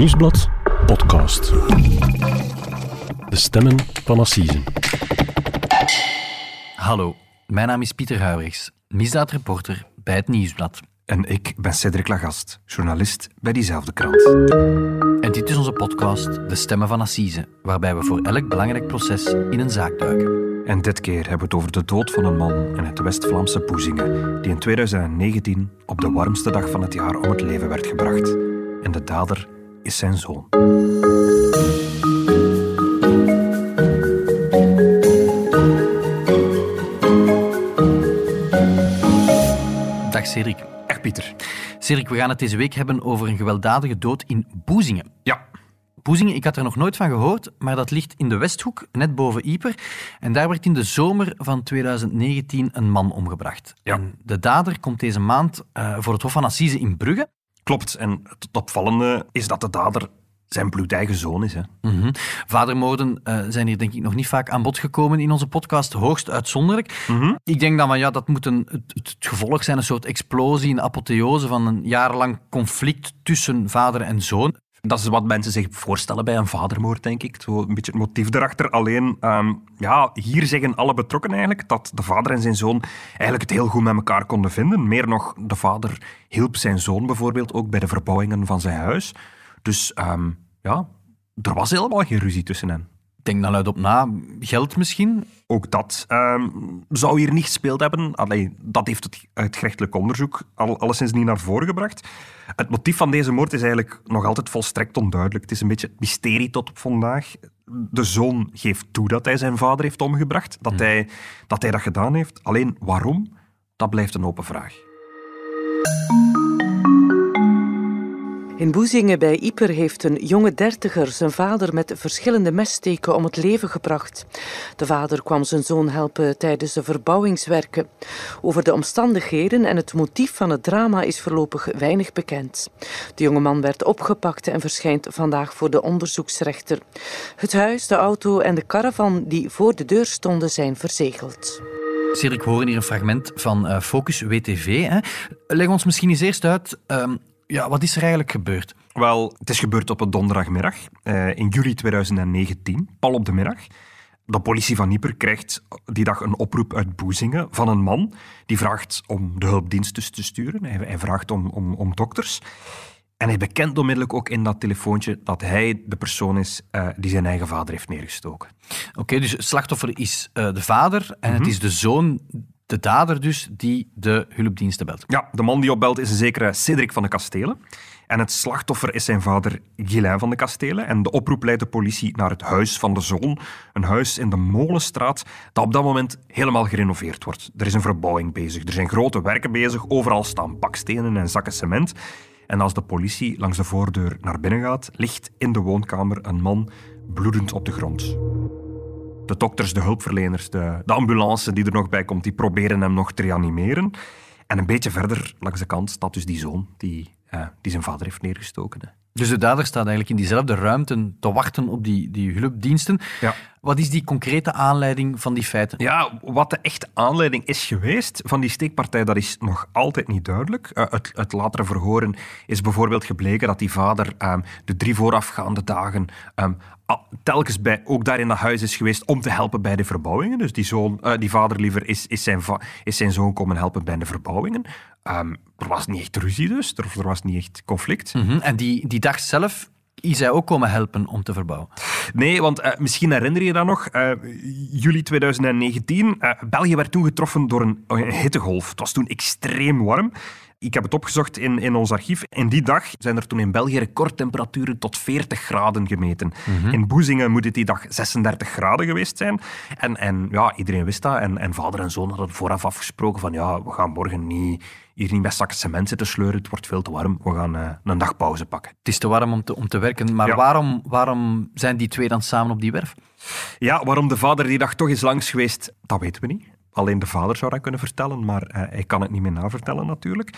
Nieuwsblad podcast. De stemmen van Assise. Hallo, mijn naam is Pieter Huibrichs, misdaadreporter bij het Nieuwsblad. En ik ben Cedric Lagast, journalist bij diezelfde krant. En dit is onze podcast De Stemmen van Assise, waarbij we voor elk belangrijk proces in een zaak duiken. En dit keer hebben we het over de dood van een man in het West-Vlaamse Boezingen, die in 2019 op de warmste dag van het jaar om het leven werd gebracht. En de dader is zijn zoon. Dag Cedric. Echt, Pieter. Cedric, we gaan het deze week hebben over een gewelddadige dood in Boezingen. Ja, Boezingen, ik had er nog nooit van gehoord, maar dat ligt in de Westhoek, net boven Ieper. En daar werd in de zomer van 2019 een man omgebracht. Ja. En de dader komt deze maand eh, voor het Hof van Assise in Brugge. Klopt. En het opvallende is dat de dader zijn bloedeigen zoon is. Hè. Mhm. Vadermoorden eh, zijn hier denk ik nog niet vaak aan bod gekomen in onze podcast, hoogst uitzonderlijk. Ik denk dan van ja, dat moet een, het, het gevolg zijn, een soort explosie, een apotheose van een jarenlang conflict tussen vader en zoon. Dat is wat mensen zich voorstellen bij een vadermoord, denk ik. Zo een beetje het motief erachter. Alleen, ehm, ja, hier zeggen alle betrokkenen eigenlijk dat de vader en zijn zoon eigenlijk het heel goed met elkaar konden vinden. Meer nog, de vader hielp zijn zoon bijvoorbeeld ook bij de verbouwingen van zijn huis. Dus ehm, ja, er was helemaal geen ruzie tussen hen. Denk dan luid op na, geld misschien? Ook dat ehm, zou hier niet gespeeld hebben. Allee, dat heeft het, het gerechtelijk onderzoek al, alleszins niet naar voren gebracht. Het motief van deze moord is eigenlijk nog altijd volstrekt onduidelijk. Het is een beetje het mysterie tot op vandaag. De zoon geeft toe dat hij zijn vader heeft omgebracht, dat, hij, dat hij dat gedaan heeft. Alleen waarom, dat blijft een open vraag. In Boezingen bij Ieper heeft een jonge dertiger zijn vader met verschillende messteken om het leven gebracht. De vader kwam zijn zoon helpen tijdens de verbouwingswerken. Over de omstandigheden en het motief van het drama is voorlopig weinig bekend. De jonge man werd opgepakt en verschijnt vandaag voor de onderzoeksrechter. Het huis, de auto en de caravan die voor de deur stonden zijn verzegeld. Cedric, we horen hier een fragment van eh, Focus WTV. Leg ons misschien eens eerst uit, ehm, ja, wat is er eigenlijk gebeurd? Wel, het is gebeurd op een donderdagmiddag eh, in juli 2019, pal op de middag. De politie van Nieper krijgt die dag een oproep uit Boezingen van een man die vraagt om de hulpdiensten te sturen. Hij, hij vraagt om, om, om dokters. En hij bekent onmiddellijk ook in dat telefoontje dat hij de persoon is eh, die zijn eigen vader heeft neergestoken. Oké, dus het slachtoffer is eh, de vader en het is de zoon, de dader dus, die de hulpdiensten belt. Ja, de man die opbelt is een zekere Cedric van de Kastelen. En het slachtoffer is zijn vader Guylain van de Kastelen. En de oproep leidt de politie naar het huis van de zoon. Een huis in de Molenstraat dat op dat moment helemaal gerenoveerd wordt. Er is een verbouwing bezig. Er zijn grote werken bezig. Overal staan bakstenen en zakken cement. En als de politie langs de voordeur naar binnen gaat, ligt in de woonkamer een man bloedend op de grond. De dokters, de hulpverleners, de, de ambulance die er nog bij komt, die proberen hem nog te reanimeren. En een beetje verder langs de kant staat dus die zoon die, eh, die zijn vader heeft neergestoken. Dus de dader staat eigenlijk in diezelfde ruimte te wachten op die, die hulpdiensten. Ja. Wat is die concrete aanleiding van die feiten? Ja, wat de echte aanleiding is geweest van die steekpartij, dat is nog altijd niet duidelijk. Uh, uit, uit latere verhoren is bijvoorbeeld gebleken dat die vader ehm, de drie voorafgaande dagen ehm, telkens bij, ook daar in dat huis is geweest om te helpen bij de verbouwingen. Dus die, zoon, eh, die vader liever is, is, zijn is zijn zoon komen helpen bij de verbouwingen. Ehm, er was niet echt ruzie dus, er, er was niet echt conflict. Mhm. En die, die dag zelf is hij ook komen helpen om te verbouwen. Nee, want eh, misschien herinner je je dat nog. eh, juli 2019. eh, België werd toen getroffen door een, een hittegolf. Het was toen extreem warm. Ik heb het opgezocht in, in ons archief. En die dag zijn er toen in België recordtemperaturen tot 40 graden gemeten. In Boezingen moet het die dag 36 graden geweest zijn. En, en ja, iedereen wist dat. En, en vader en zoon hadden vooraf afgesproken van ja, we gaan morgen niet, hier niet met zakken cement zitten sleuren. Het wordt veel te warm. We gaan eh, een dag pauze pakken. Het is te warm om te, om te werken, maar Ja. waarom, waarom zijn die twee dan samen op die werf? Ja, waarom de vader die dag toch is langs geweest, dat weten we niet. Alleen de vader zou dat kunnen vertellen, maar eh, hij kan het niet meer navertellen natuurlijk.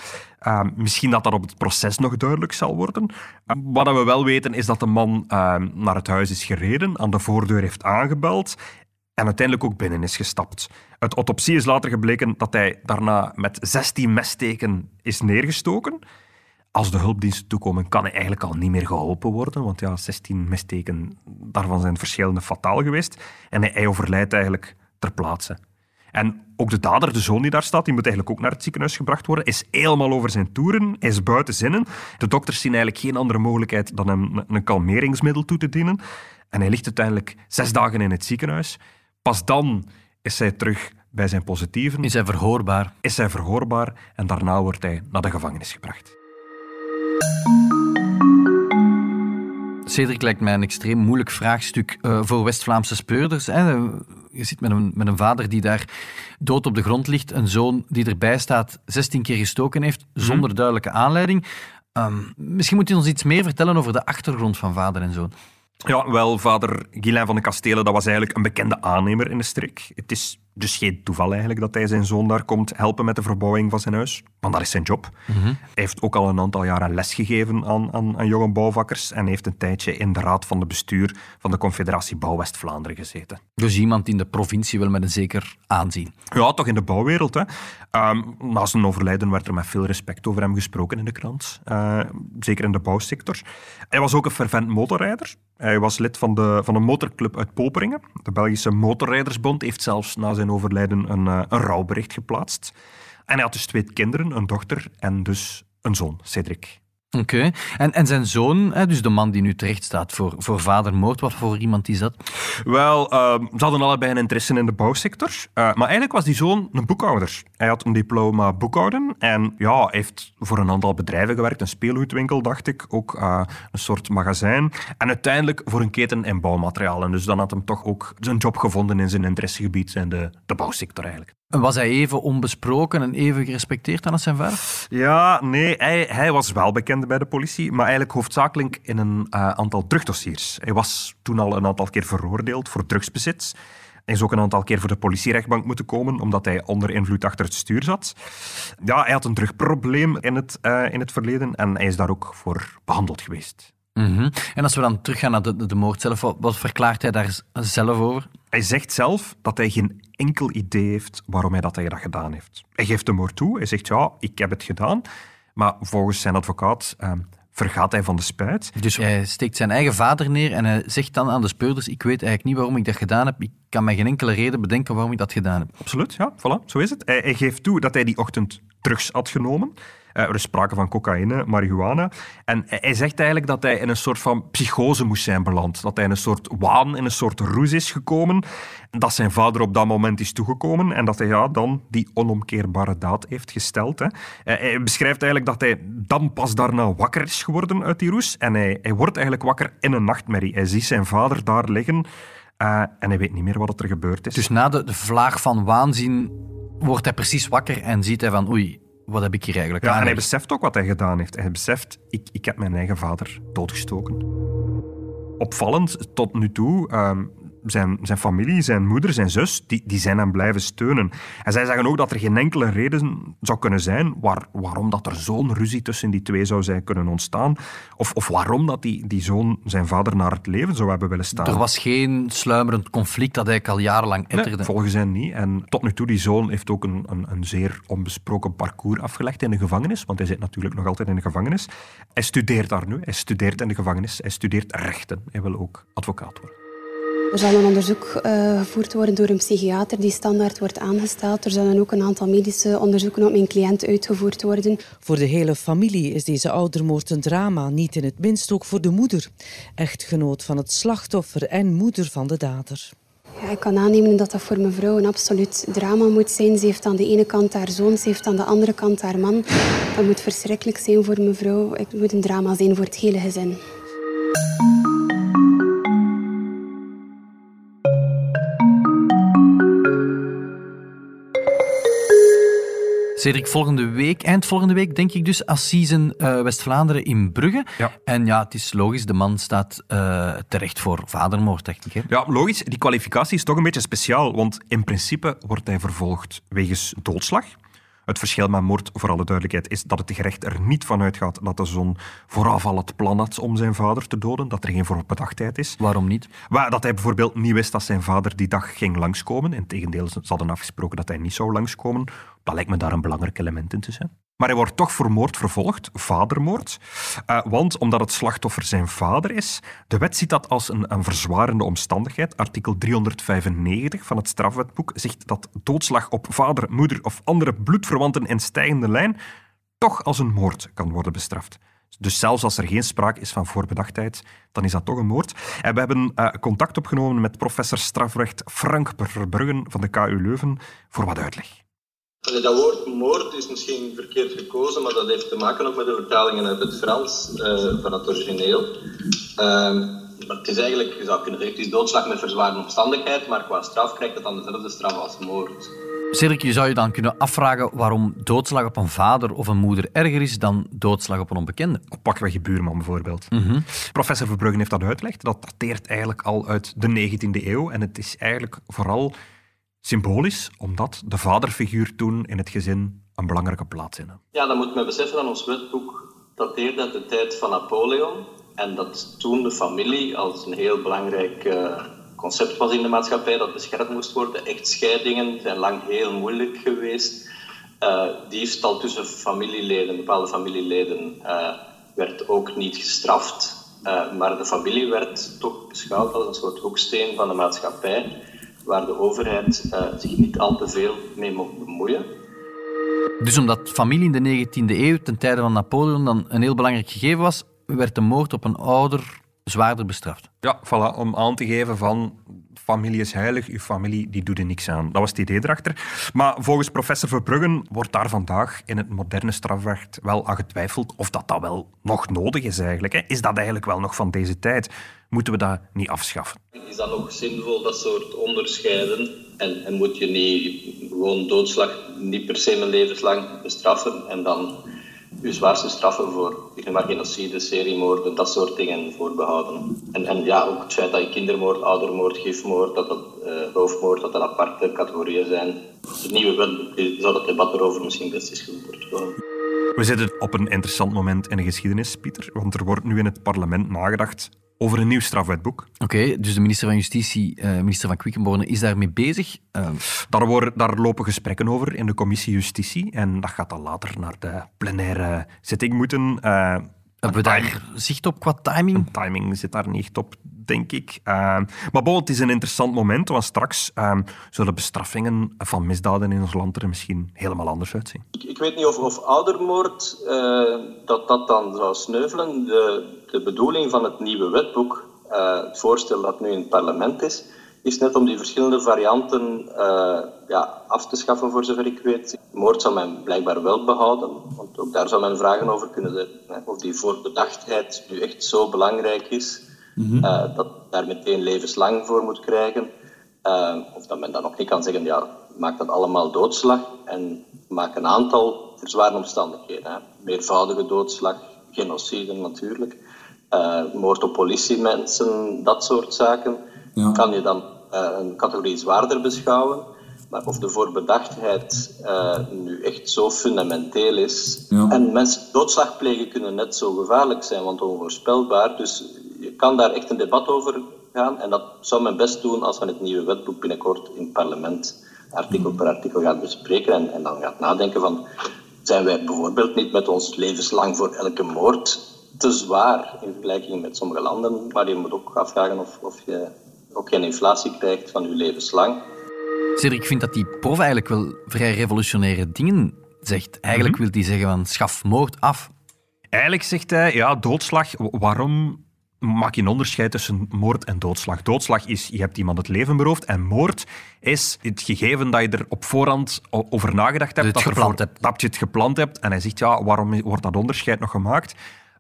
Uh, misschien dat dat op het proces nog duidelijk zal worden. Uh, wat we wel weten is dat de man uh, naar het huis is gereden, aan de voordeur heeft aangebeld en uiteindelijk ook binnen is gestapt. Uit autopsie is later gebleken dat hij daarna met 16 messteken is neergestoken. als de hulpdiensten toekomen, kan hij eigenlijk al niet meer geholpen worden. Want ja, 16 missteken, daarvan zijn verschillende fataal geweest. En hij overlijdt eigenlijk ter plaatse. En ook de dader, de zoon die daar staat, die moet eigenlijk ook naar het ziekenhuis gebracht worden, is helemaal over zijn toeren, is buiten zinnen. De dokters zien eigenlijk geen andere mogelijkheid dan hem een kalmeringsmiddel toe te dienen. En hij ligt uiteindelijk zes dagen in het ziekenhuis. Pas dan is hij terug bij zijn positieven. Is hij verhoorbaar? Is hij verhoorbaar en daarna wordt hij naar de gevangenis gebracht. Cedric lijkt mij een extreem moeilijk vraagstuk uh, voor West-Vlaamse speurders. Hè. Je zit met een, met een vader die daar dood op de grond ligt, een zoon die erbij staat, 16 keer gestoken heeft, zonder mhm. duidelijke aanleiding. Um, misschien moet je ons iets meer vertellen over de achtergrond van vader en zoon. Ja, wel, vader Guilain van de Kastelen, dat was eigenlijk een bekende aannemer in de streek. Het is dus geen toeval eigenlijk dat hij zijn zoon daar komt helpen met de verbouwing van zijn huis. Want dat is zijn job. Mhm. Hij heeft ook al een aantal jaren les gegeven aan, aan, aan jonge bouwvakkers en heeft een tijdje in de raad van de bestuur van de Confederatie Bouw West-Vlaanderen gezeten. Dus iemand in de provincie wel met een zeker aanzien. Ja, toch in de bouwwereld. Hè. Um, na zijn overlijden werd er met veel respect over hem gesproken in de krant. Uh, zeker in de bouwsector. Hij was ook een fervent motorrijder. Hij was lid van de, van een motorclub uit Poperingen. De Belgische Motorrijdersbond heeft zelfs na zijn overlijden een, uh, een rouwbericht geplaatst. En hij had dus twee kinderen, een dochter en dus een zoon, Cedric. Oké. En, en zijn zoon, dus de man die nu terecht staat voor, voor vadermoord, wat voor iemand is dat? Wel, uh, ze hadden allebei een interesse in de bouwsector. Uh, maar eigenlijk was die zoon een boekhouder. Hij had een diploma boekhouden en ja, heeft voor een aantal bedrijven gewerkt. Een speelgoedwinkel, dacht ik. Ook uh, een soort magazijn. En uiteindelijk voor een keten in bouwmaterialen. Dus dan had hem toch ook zijn job gevonden in zijn interessegebied in de, de bouwsector eigenlijk. Was hij even onbesproken en even gerespecteerd als zijn vader? Ja, nee, hij, hij was wel bekend bij de politie, maar eigenlijk hoofdzakelijk in een uh, aantal drugdossiers. Hij was toen al een aantal keer veroordeeld voor drugsbezit. Hij is ook een aantal keer voor de politierechtbank moeten komen, omdat hij onder invloed achter het stuur zat. Ja, hij had een drugprobleem in het, uh, in het verleden en hij is daar ook voor behandeld geweest. Mm -hmm. En als we dan teruggaan naar de, de moord zelf, wat, wat verklaart hij daar zelf over? Hij zegt zelf dat hij geen enkel idee heeft waarom hij dat, hij dat gedaan heeft. Hij geeft de moord toe. Hij zegt, ja, ik heb het gedaan. Maar volgens zijn advocaat uh, vergaat hij van de spijt. Dus hij steekt zijn eigen vader neer en hij zegt dan aan de speurders, ik weet eigenlijk niet waarom ik dat gedaan heb. Ik kan me geen enkele reden bedenken waarom ik dat gedaan heb. Absoluut, ja. Voilà, zo is het. Hij, hij geeft toe dat hij die ochtend drugs had genomen. Uh, er is sprake van cocaïne, marihuana. En hij zegt eigenlijk dat hij in een soort van psychose moest zijn beland. Dat hij in een soort waan, in een soort roes is gekomen. Dat zijn vader op dat moment is toegekomen en dat hij ja, dan die onomkeerbare daad heeft gesteld. Hè. Hij beschrijft eigenlijk dat hij dan pas daarna wakker is geworden uit die roes. En hij, hij wordt eigenlijk wakker in een nachtmerrie. Hij ziet zijn vader daar liggen uh, en hij weet niet meer wat er gebeurd is. Dus na de, de vlaag van waanzin wordt hij precies wakker en ziet hij van oei, wat heb ik hier eigenlijk ja, En hij beseft ook wat hij gedaan heeft. Hij beseft, ik, ik heb mijn eigen vader doodgestoken. Opvallend tot nu toe, um, zijn, zijn familie, zijn moeder, zijn zus, die, die zijn hem blijven steunen. En zij zeggen ook dat er geen enkele reden zou kunnen zijn waar, waarom dat er zo'n ruzie tussen die twee zou zijn kunnen ontstaan. Of, of waarom dat die, die zoon zijn vader naar het leven zou hebben willen staan. Er was geen sluimerend conflict dat eigenlijk al jarenlang etterde. Nee, volgens hen niet. En tot nu toe, die zoon heeft ook een, een, een zeer onbesproken parcours afgelegd in de gevangenis, want hij zit natuurlijk nog altijd in de gevangenis. Hij studeert daar nu, hij studeert in de gevangenis, hij studeert rechten. Hij wil ook advocaat worden. Er zal een onderzoek uh, gevoerd worden door een psychiater die standaard wordt aangesteld. Er zullen ook een aantal medische onderzoeken op mijn cliënt uitgevoerd worden. Voor de hele familie is deze oudermoord een drama, niet in het minst ook voor de moeder. Echtgenoot van het slachtoffer en moeder van de dader. Ja, ik kan aannemen dat dat voor mevrouw een absoluut drama moet zijn. Ze heeft aan de ene kant haar zoon, ze heeft aan de andere kant haar man. Dat moet verschrikkelijk zijn voor mevrouw. Het moet een drama zijn voor het hele gezin. Cedric, volgende week, eind volgende week, denk ik dus, Assisen uh, West-Vlaanderen in Brugge. Ja. En ja, het is logisch, de man staat uh, terecht voor vadermoord, dacht ik. Hè? Ja, logisch. Die kwalificatie is toch een beetje speciaal, want in principe wordt hij vervolgd wegens doodslag. Het verschil met moord, voor alle duidelijkheid, is dat het gerecht er niet van uitgaat dat de zoon vooraf al het plan had om zijn vader te doden, dat er geen voorbedachtheid is. Waarom niet? Maar dat hij bijvoorbeeld niet wist dat zijn vader die dag ging langskomen. Integendeel, ze hadden afgesproken dat hij niet zou langskomen. Dat lijkt me daar een belangrijk element in te zijn. Maar hij wordt toch voor moord vervolgd, vadermoord. Uh, want omdat het slachtoffer zijn vader is, de wet ziet dat als een, een verzwarende omstandigheid. Artikel 395 van het strafwetboek zegt dat doodslag op vader, moeder of andere bloedverwanten in stijgende lijn toch als een moord kan worden bestraft. Dus zelfs als er geen sprake is van voorbedachtheid, dan is dat toch een moord. En we hebben uh, contact opgenomen met professor strafrecht Frank Verbruggen van de KU Leuven voor wat uitleg. Dat woord moord is misschien verkeerd gekozen, maar dat heeft te maken ook met de vertalingen uit het Frans uh, van het origineel. Uh, het is eigenlijk, je zou kunnen zeggen, het is doodslag met verzwarende omstandigheid, maar qua straf krijgt het dan dezelfde straf als moord. Cedric, je zou je dan kunnen afvragen waarom doodslag op een vader of een moeder erger is dan doodslag op een onbekende. Op pakweg je buurman bijvoorbeeld. Mm Professor Verbruggen heeft dat uitgelegd. Dat dateert eigenlijk al uit de 19e eeuw en het is eigenlijk vooral symbolisch, omdat de vaderfiguur toen in het gezin een belangrijke plaats inneemt. Ja, dan moet men beseffen dat ons wetboek dateert uit de tijd van Napoleon en dat toen de familie als een heel belangrijk uh, concept was in de maatschappij dat beschermd moest worden. Echtscheidingen zijn lang heel moeilijk geweest. Uh, diefstal tussen familieleden, bepaalde familieleden, uh, werd ook niet gestraft. maar de familie werd toch beschouwd als een soort hoeksteen van de maatschappij waar de overheid uh, zich niet al te veel mee mocht bemoeien. Dus omdat familie in de 19e eeuw, ten tijde van Napoleon, dan een heel belangrijk gegeven was, werd de moord op een ouder zwaarder bestraft. Ja, voilà, om aan te geven van familie is heilig, uw familie die doet er niks aan. Dat was het idee erachter. Maar volgens professor Verbruggen wordt daar vandaag in het moderne strafrecht wel aan getwijfeld of dat, dat wel nog nodig is eigenlijk. Hè? Is dat eigenlijk wel nog van deze tijd? Moeten we dat niet afschaffen? Is dat nog zinvol, dat soort onderscheiden? En, en moet je niet gewoon doodslag niet per se mijn levenslang bestraffen en dan je zwaarste straffen voor zeg maar, genocide, seriemoorden, dat soort dingen voorbehouden. En, en ja, ook het feit dat je kindermoord, oudermoord, gifmoord, dat dat, uh, dat dat aparte categorieën zijn. Het nieuwe wet zou dat debat erover misschien best eens gevoerd worden. We zitten op een interessant moment in de geschiedenis, Pieter, want er wordt nu in het parlement nagedacht over een nieuw strafwetboek. Oké, dus de minister van Justitie, uh, minister van Quickenborne, is daarmee bezig? Uh... Daar, worden, daar lopen gesprekken over in de commissie Justitie en dat gaat dan later naar de plenaire zitting moeten. Uh, hebben we daar zicht op qua timing? Een timing zit daar niet op, denk ik. Uh, maar bon, het is een interessant moment, want straks uh, zullen bestraffingen van misdaden in ons land er misschien helemaal anders uitzien. Ik, ik weet niet of, of oudermoord uh, dat dat dan zou sneuvelen. De, de bedoeling van het nieuwe wetboek, uh, het voorstel dat nu in het parlement is, is net om die verschillende varianten uh, ja, af te schaffen, voor zover ik weet. Moord zou men blijkbaar wel behouden, want ook daar zou men vragen over kunnen zetten. Of die voorbedachtheid nu echt zo belangrijk is, mm -hmm. uh, dat daar meteen levenslang voor moet krijgen. Uh, of dat men dan nog niet kan zeggen, ja, maak dat allemaal doodslag en maak een aantal verzwaarde omstandigheden. Hè. Meervoudige doodslag, genocide natuurlijk, moord op politiemensen, dat soort zaken ja. kan je dan uh, een categorie zwaarder beschouwen. Maar of de voorbedachtheid uh, nu echt zo fundamenteel is. Ja. En mensen doodslag plegen kunnen net zo gevaarlijk zijn, want onvoorspelbaar. Dus je kan daar echt een debat over gaan. En dat zou men best doen als we het nieuwe wetboek binnenkort in het parlement artikel per artikel gaat bespreken. En, en dan gaat nadenken van, zijn wij bijvoorbeeld niet met ons levenslang voor elke moord te zwaar in vergelijking met sommige landen? Maar je moet ook afvragen of, of je ook geen inflatie krijgt van je levenslang. Cedric, ik vind dat die prof eigenlijk wel vrij revolutionaire dingen zegt. Eigenlijk mm -hmm. wil hij zeggen van schaf moord af. Eigenlijk zegt hij, ja, doodslag, waarom maak je een onderscheid tussen moord en doodslag? Doodslag is, je hebt iemand het leven beroofd en moord is het gegeven dat je er op voorhand over nagedacht hebt, dat, ervoor, hebt. dat je het gepland hebt. En hij zegt, ja, waarom wordt dat onderscheid nog gemaakt?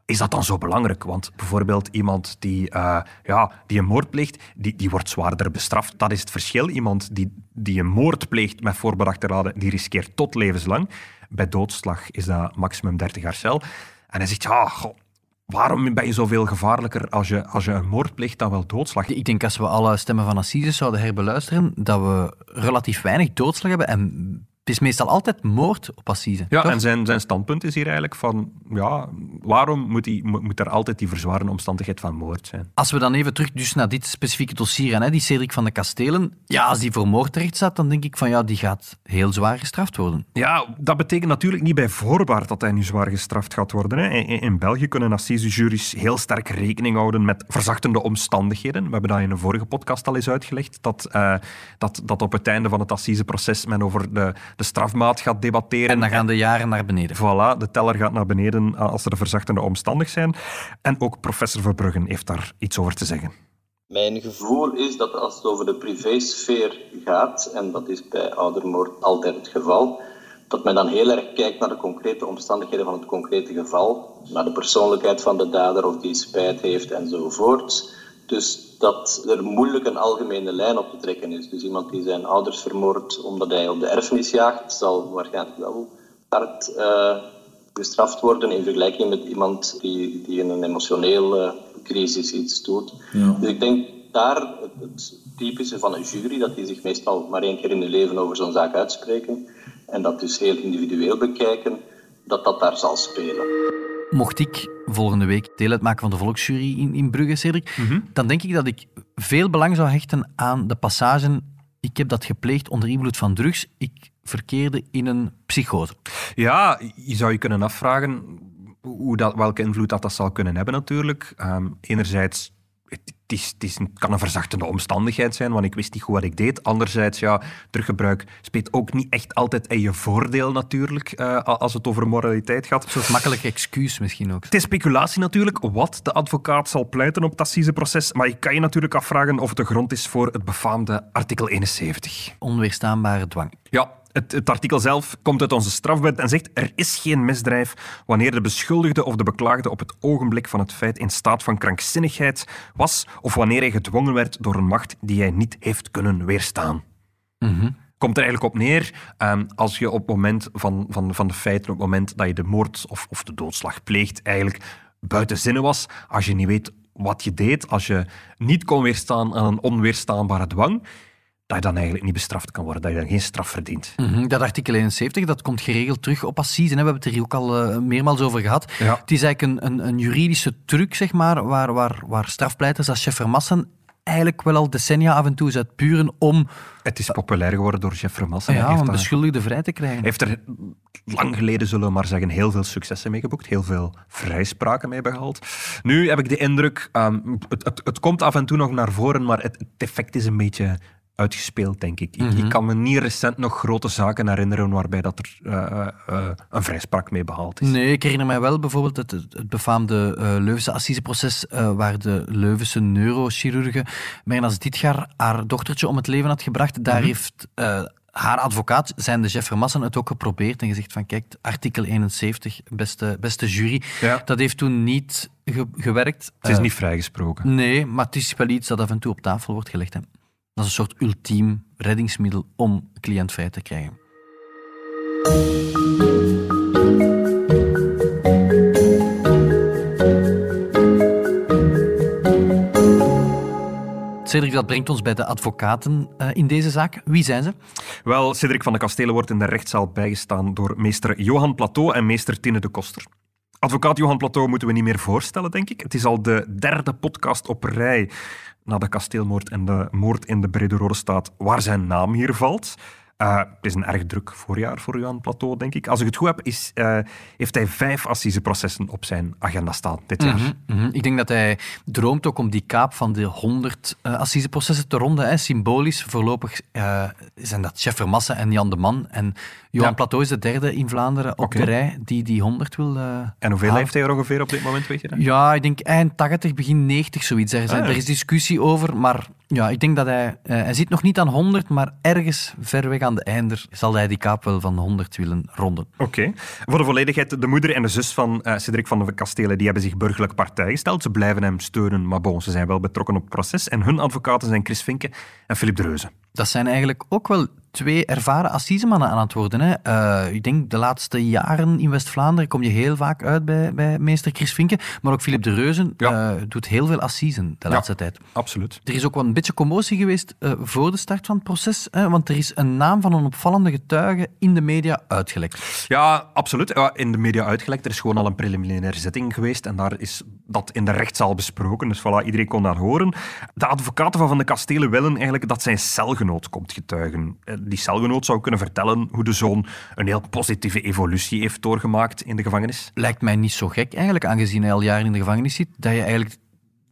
Is dat dan zo belangrijk? Want bijvoorbeeld iemand die, uh, ja, die een moord pleegt, die, die wordt zwaarder bestraft. Dat is het verschil. Iemand die, die een moord pleegt met voorbedachte raden, die riskeert tot levenslang. Bij doodslag is dat maximum 30 jaar cel. En hij zegt, ja, waarom ben je zoveel gevaarlijker als je, als je een moord pleegt dan wel doodslag? Ik denk als we alle stemmen van Assise zouden herbeluisteren, dat we relatief weinig doodslag hebben en het is meestal altijd moord op assise. Ja, toch? en zijn, zijn standpunt is hier eigenlijk van, ja, waarom moet, die, moet er altijd die verzwarende omstandigheid van moord zijn? Als we dan even terug dus naar dit specifieke dossier gaan, hè, die Cedric van de Kastelen. Ja, als die voor moord terecht staat, dan denk ik van ja, die gaat heel zwaar gestraft worden. Ja, dat betekent natuurlijk niet bij voorbaat dat hij nu zwaar gestraft gaat worden. Hè. In, in België kunnen assisejuries heel sterk rekening houden met verzachtende omstandigheden. We hebben dat in een vorige podcast al eens uitgelegd, dat, eh, dat, dat op het einde van het assiseproces men over de, de strafmaat gaat debatteren. En dan gaan de jaren naar beneden. Voilà, de teller gaat naar beneden als er verzachtende omstandig zijn. En ook professor Verbruggen heeft daar iets over te zeggen. Mijn gevoel is dat als het over de privésfeer gaat, en dat is bij oudermoord altijd het geval, dat men dan heel erg kijkt naar de concrete omstandigheden van het concrete geval, naar de persoonlijkheid van de dader of die spijt heeft enzovoort. Dus dat er moeilijk een algemene lijn op te trekken is. Dus iemand die zijn ouders vermoordt omdat hij op de erfenis jaagt, zal waarschijnlijk wel hard eh, gestraft worden in vergelijking met iemand die, die in een emotionele crisis iets doet. Dus ik denk daar het, het typische van een jury, dat die zich meestal maar één keer in hun leven over zo'n zaak uitspreken en dat dus heel individueel bekijken, dat dat daar zal spelen. Mocht ik volgende week deel uitmaken van de volksjury in, in Brugge, Cedric, dan denk ik dat ik veel belang zou hechten aan de passage ik heb dat gepleegd onder invloed van drugs. Ik verkeerde in een psychose. Ja, je zou je kunnen afvragen hoe dat, welke invloed dat, dat zal kunnen hebben natuurlijk. Ehm, enerzijds, het, is, het, is, het kan een verzachtende omstandigheid zijn, want ik wist niet goed wat ik deed. Anderzijds, ja, teruggebruik speelt ook niet echt altijd in je voordeel natuurlijk, eh, als het over moraliteit gaat. Een soort makkelijk excuus misschien ook. Het is speculatie natuurlijk wat de advocaat zal pleiten op het assiseproces, maar je kan je natuurlijk afvragen of het de grond is voor het befaamde artikel 71. Onweerstaanbare dwang. Ja, het, het, artikel zelf komt uit onze strafwet en zegt er is geen misdrijf wanneer de beschuldigde of de beklaagde op het ogenblik van het feit in staat van krankzinnigheid was of wanneer hij gedwongen werd door een macht die hij niet heeft kunnen weerstaan. Mm Komt er eigenlijk op neer, um, als je op het moment van, van, van de feiten, op het moment dat je de moord of, of de doodslag pleegt, eigenlijk buiten zinnen was, als je niet weet wat je deed, als je niet kon weerstaan aan een onweerstaanbare dwang, dat je dan eigenlijk niet bestraft kan worden, dat je dan geen straf verdient. Mm -hmm. Dat artikel 71, dat komt geregeld terug op assise. We hebben het er hier ook al uh, meermaals over gehad. Ja. Het is eigenlijk een, een, een, juridische truc, zeg maar, waar, waar, waar strafpleiters als Vermassen eigenlijk wel al decennia af en toe is uitpuren om... Het is populair geworden door Jeff Vermassen. Ja, om beschuldigde vrij te krijgen. Hij heeft er lang geleden, zullen we maar zeggen, heel veel successen mee geboekt. Heel veel vrijspraken mee behaald. Nu heb ik de indruk, um, het, het, het, komt af en toe nog naar voren, maar het, het effect is een beetje uitgespeeld, denk ik. Mm -hmm. ik. ik. kan me niet recent nog grote zaken herinneren waarbij dat er uh, uh, een vrijspraak mee behaald is. Nee, ik herinner mij wel bijvoorbeeld het, het befaamde uh, Leuvense assiseproces waar de Leuvense neurochirurge Mernas Ditgar haar dochtertje om het leven had gebracht. Daar mm -hmm. heeft haar advocaat, zijn de Jeff Vermassen, het ook geprobeerd en gezegd van kijk, artikel 71, beste, beste jury, ja. dat heeft toen niet ge gewerkt. Het is niet vrijgesproken. Nee, maar het is wel iets dat af en toe op tafel wordt gelegd. Hè. Dat is een soort ultiem reddingsmiddel om cliënt te krijgen. Cedric, dat brengt ons bij de advocaten uh, in deze zaak. Wie zijn ze? Wel, Cedric van de Kastelen wordt in de rechtszaal bijgestaan door meester Johan Plateau en meester Tine de Koster. Advocaat Johan Plateau moeten we niet meer voorstellen, denk ik. Het is al de derde podcast op rij na de kasteelmoord en de moord in de Brede staat, waar zijn naam hier valt. Uh, het is een erg druk voorjaar voor Johan Plateau, denk ik. Als ik het goed heb, is, uh, heeft hij vijf assiseprocessen op zijn agenda staan dit jaar. Mm -hmm, mm -hmm. Ik denk dat hij droomt ook om die kaap van de honderd uh, assiseprocessen te ronden. Hè. Symbolisch, voorlopig zijn dat Chef Vermassen en Jan de Man. En Johan ja. Plateau is de derde in Vlaanderen op okay. de rij die die honderd wil En hoeveel halen. heeft hij er ongeveer op dit moment, weet je dat? Ja, ik denk eind 80, begin 90, zoiets. Er, zijn, Ah, ja. er is discussie over, maar ja, ik denk dat hij... hij zit nog niet aan 100, maar ergens ver weg aan de einder zal hij die kaap wel van 100 willen ronden. Oké. Voor de volledigheid, de moeder en de zus van uh, Cedric van de Kastelen die hebben zich burgerlijk partij gesteld. Ze blijven hem steunen, maar bon, ze zijn wel betrokken op het proces. En hun advocaten zijn Chris Vinke en Philip Dreuze. Dat zijn eigenlijk ook wel twee ervaren assisemannen aan het worden. Hè. Uh, ik denk de laatste jaren in West-Vlaanderen kom je heel vaak uit bij, bij meester Chris Vinken. Maar ook Philip de Reuzen ja. uh, doet heel veel assisen de laatste ja, tijd. Absoluut. Er is ook wel een beetje commotie geweest uh, voor de start van het proces. Hè, want er is een naam van een opvallende getuige in de media uitgelekt. Ja, absoluut. In de media uitgelekt. Er is gewoon al een preliminaire zitting geweest. En daar is dat in de rechtszaal besproken. Dus voilà, iedereen kon dat horen. De advocaten van Van de Kastelen willen eigenlijk dat zijn celgenoot komt getuigen die celgenoot zou kunnen vertellen hoe de zoon een heel positieve evolutie heeft doorgemaakt in de gevangenis? Lijkt mij niet zo gek eigenlijk, aangezien hij al jaren in de gevangenis zit, dat je eigenlijk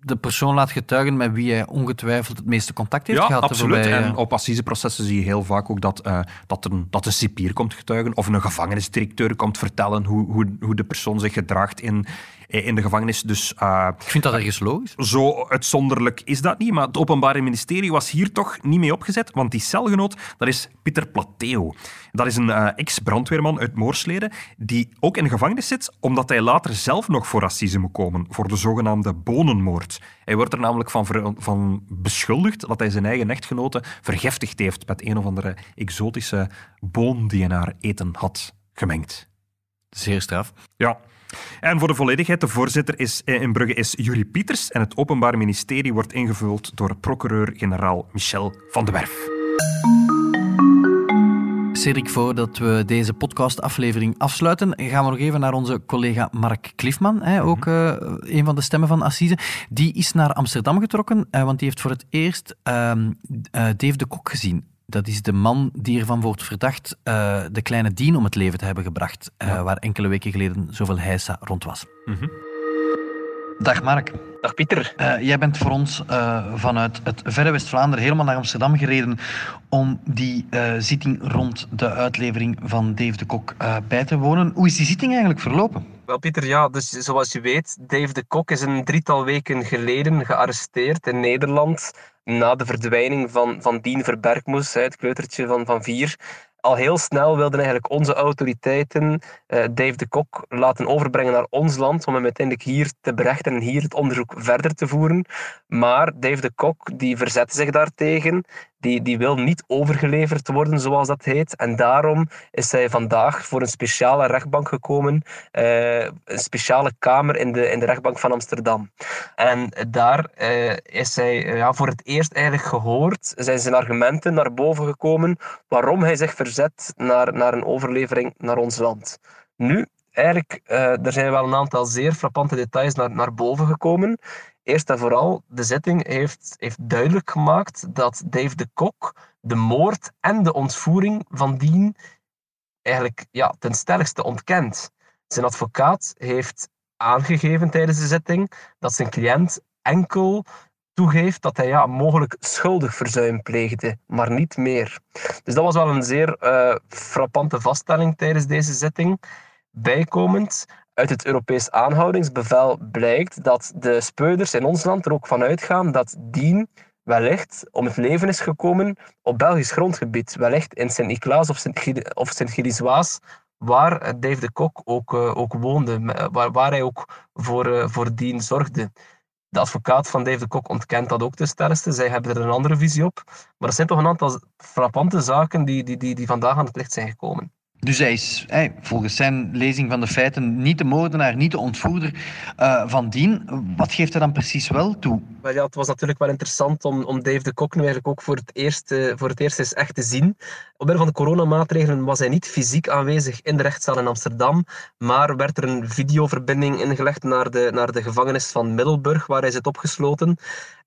de persoon laat getuigen met wie hij ongetwijfeld het meeste contact heeft ja, gehad. absoluut. En op assiseprocessen zie je heel vaak ook dat, uh, dat, een, dat een cipier komt getuigen of een gevangenisdirecteur komt vertellen hoe, hoe, hoe de persoon zich gedraagt in, in de gevangenis. Dus, uh, ik vind dat ergens logisch. Zo uitzonderlijk is dat niet, maar het Openbaar Ministerie was hier toch niet mee opgezet, want die celgenoot, dat is Pieter Plateo. Dat is een uh, ex-brandweerman uit Moorsleden, die ook in de gevangenis zit, omdat hij later zelf nog voor assise moet komen, voor de zogenaamde bonenmoord. Hij wordt er namelijk van, van beschuldigd dat hij zijn eigen echtgenote vergiftigd heeft met een of andere exotische boon die hij naar eten had gemengd. Zeer straf. Ja. En voor de volledigheid, de voorzitter is, eh, in Brugge is Jurie Pieters en het Openbaar Ministerie wordt ingevuld door procureur-generaal Michel van de Werf. Cedric, voordat we deze podcastaflevering afsluiten, gaan we nog even naar onze collega Mark Cliffman, hè, ook uh, een van de stemmen van Assise. Die is naar Amsterdam getrokken, uh, want die heeft voor het eerst uh, Dave de Kok gezien. Dat is de man die ervan wordt verdacht de kleine Dien om het leven te hebben gebracht, ja. waar enkele weken geleden zoveel heisa rond was. Mm -hmm. Dag Mark. Dag Pieter. Uh, jij bent voor ons uh, vanuit het verre West-Vlaanderen helemaal naar Amsterdam gereden om die uh, zitting rond de uitlevering van Dave de Kok bij te wonen. Hoe is die zitting eigenlijk verlopen? Wel Pieter, ja, dus zoals je weet, Dave de Kok is een drietal weken geleden gearresteerd in Nederland na de verdwijning van, van Dien Verbergmoes, het kleutertje van, van vier al heel snel wilden eigenlijk onze autoriteiten uh, Dave de Kok laten overbrengen naar ons land om hem uiteindelijk hier te berechten en hier het onderzoek verder te voeren. Maar Dave de Kok die verzette zich daartegen die, die wil niet overgeleverd worden, zoals dat heet. En daarom is hij vandaag voor een speciale rechtbank gekomen, uh, een speciale kamer in de, in de rechtbank van Amsterdam. En daar uh, is hij ja, voor het eerst eigenlijk gehoord, zijn zijn argumenten naar boven gekomen, waarom hij zich verzet naar, naar een overlevering naar ons land. Nu, eigenlijk, er zijn wel een aantal zeer frappante details naar, naar boven gekomen. Eerst en vooral, de zitting heeft, heeft duidelijk gemaakt dat Dave de Kok de moord en de ontvoering van Dien eigenlijk ja, ten sterkste ontkent. Zijn advocaat heeft aangegeven tijdens de zitting dat zijn cliënt enkel toegeeft dat hij ja, mogelijk schuldig verzuim pleegde, maar niet meer. Dus dat was wel een zeer uh, frappante vaststelling tijdens deze zitting. Bijkomend, uit het Europees aanhoudingsbevel blijkt dat de speuders in ons land er ook van uitgaan dat Dien wellicht om het leven is gekomen op Belgisch grondgebied. Wellicht in Sint-Niklaas of Sint-Gilles-Waas, waar Dave de Kok ook, uh, ook woonde, waar, waar hij ook voor, voor Dien zorgde. De advocaat van Dave de Kok ontkent dat ook ten sterkste. Zij hebben er een andere visie op. Maar er zijn toch een aantal frappante zaken die, die, die, die vandaag aan het licht zijn gekomen. Dus hij is volgens zijn lezing van de feiten niet de moordenaar, niet de ontvoerder uh, van Dien. Wat geeft hij dan precies wel toe? Wel ja, het was natuurlijk wel interessant om, om Dave de Kok nu eigenlijk ook voor het, eerst, uh, voor het eerst eens echt te zien. Omwille van de coronamaatregelen was hij niet fysiek aanwezig in de rechtszaal in Amsterdam, maar werd er een videoverbinding ingelegd naar de, naar de gevangenis van Middelburg, waar hij zit opgesloten.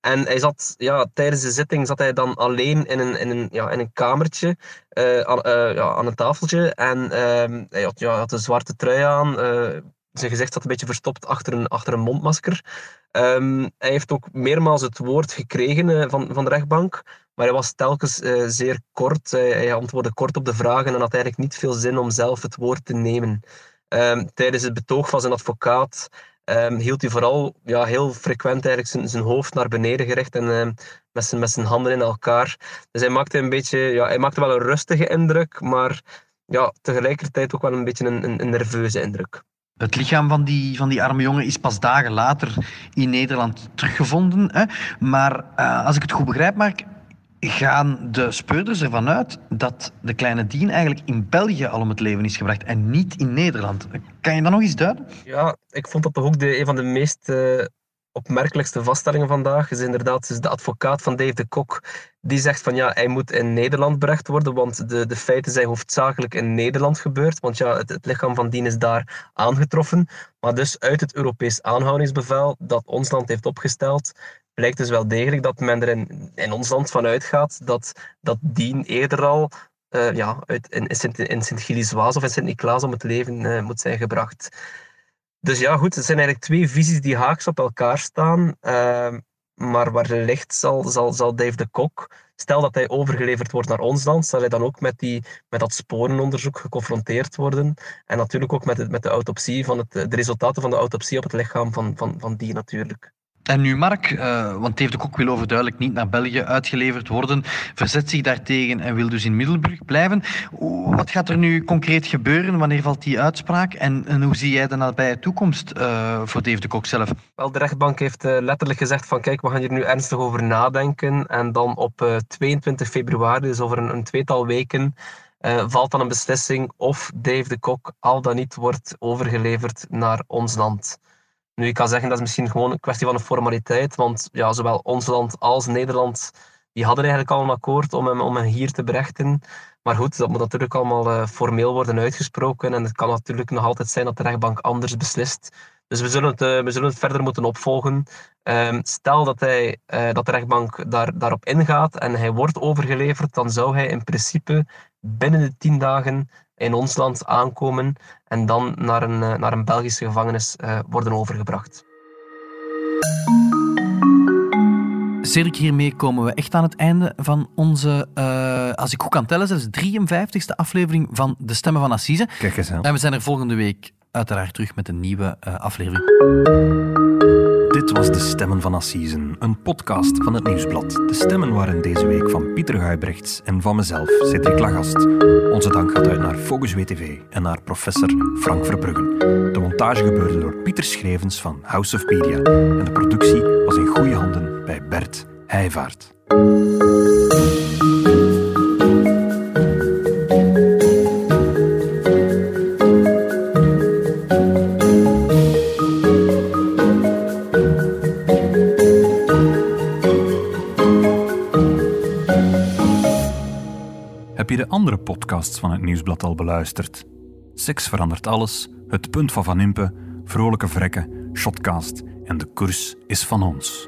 En hij zat, ja, tijdens de zitting zat hij dan alleen in een, in een, ja, in een kamertje uh, aan, uh, ja, aan een tafeltje. En uh, hij had, ja, had een zwarte trui aan. Zijn gezicht zat een beetje verstopt achter een, achter een mondmasker. Um, hij heeft ook meermaals het woord gekregen van, van de rechtbank. Maar hij was telkens zeer kort. Hij, antwoordde kort op de vragen en had eigenlijk niet veel zin om zelf het woord te nemen. Um, tijdens het betoog van zijn advocaat um, hield hij vooral ja, heel frequent eigenlijk zijn, zijn hoofd naar beneden gericht en met, zijn, met zijn handen in elkaar. Dus hij maakte een beetje, ja, hij maakte wel een rustige indruk, maar ja, tegelijkertijd ook wel een beetje een, een nerveuze indruk. Het lichaam van die, van die arme jongen is pas dagen later in Nederland teruggevonden. Hè? Maar uh, als ik het goed begrijp, Mark, gaan de speurders ervan uit dat de kleine Dien eigenlijk in België al om het leven is gebracht en niet in Nederland. Kan je dat nog eens duiden? Ja, ik vond dat toch ook de, een van de meest uh, opmerkelijkste vaststellingen vandaag. Is inderdaad is de advocaat van Dave de Kok. Die zegt van ja, hij moet in Nederland berecht worden, want de, de feiten zijn hoofdzakelijk in Nederland gebeurd. Want ja, het, het lichaam van Dien is daar aangetroffen. Maar dus uit het Europees aanhoudingsbevel dat ons land heeft opgesteld, blijkt dus wel degelijk dat men er in, in ons land van uitgaat dat, dat Dien eerder al uh, ja, uit, in, in Sint-Gilles-Waas of in Sint-Niklaas om het leven uh, moet zijn gebracht. Dus ja, goed, het zijn eigenlijk twee visies die haaks op elkaar staan. Uh, maar waar ligt zal, zal, zal Dave de Kok, stel dat hij overgeleverd wordt naar ons land, zal hij dan ook met, die, met dat sporenonderzoek geconfronteerd worden. En natuurlijk ook met met de autopsie van het, de resultaten van de autopsie op het lichaam van, van, van die natuurlijk. En nu Mark, uh, want Dave de Kok wil overduidelijk niet naar België uitgeleverd worden, verzet zich daartegen en wil dus in Middelburg blijven. Wat gaat er nu concreet gebeuren? Wanneer valt die uitspraak? En, hoe zie jij de nabije toekomst uh, voor Dave de Kok zelf? Wel, de rechtbank heeft uh, letterlijk gezegd van kijk, we gaan hier nu ernstig over nadenken. En dan op 22 februari, dus over een, een tweetal weken, valt dan een beslissing of Dave de Kok al dan niet wordt overgeleverd naar ons land. Nu, ik kan zeggen dat is misschien gewoon een kwestie van een formaliteit, want ja, zowel ons land als Nederland die hadden eigenlijk al een akkoord om hem, om hem hier te berechten. Maar goed, dat moet natuurlijk allemaal uh, formeel worden uitgesproken en het kan natuurlijk nog altijd zijn dat de rechtbank anders beslist. Dus we zullen het, uh, we zullen het verder moeten opvolgen. Uh, stel dat, hij, uh, dat de rechtbank daar, daarop ingaat en hij wordt overgeleverd, dan zou hij in principe binnen de tien dagen in ons land aankomen en dan naar een, eh, naar een Belgische gevangenis uh, worden overgebracht. Cedric, hiermee komen we echt aan het einde van onze, uh, als ik goed kan tellen, zelfs 53ste aflevering van De Stemmen van Assise. Kijk eens aan. En we zijn er volgende week uiteraard terug met een nieuwe uh, aflevering. Dit was De Stemmen van Assisen, een podcast van het Nieuwsblad. De stemmen waren deze week van Pieter Guibrechts en van mezelf, Cedric Lagast. Onze dank gaat uit naar Focus WTV en naar professor Frank Verbruggen. De montage gebeurde door Pieter Schrevens van House of Media en de productie was in goede handen bij Bert Heijvaart. Podcasts van het Nieuwsblad al beluisterd? Seks verandert alles, Het punt van Van Impe, Vrolijke Vrekken, Shotcast en De koers is van ons.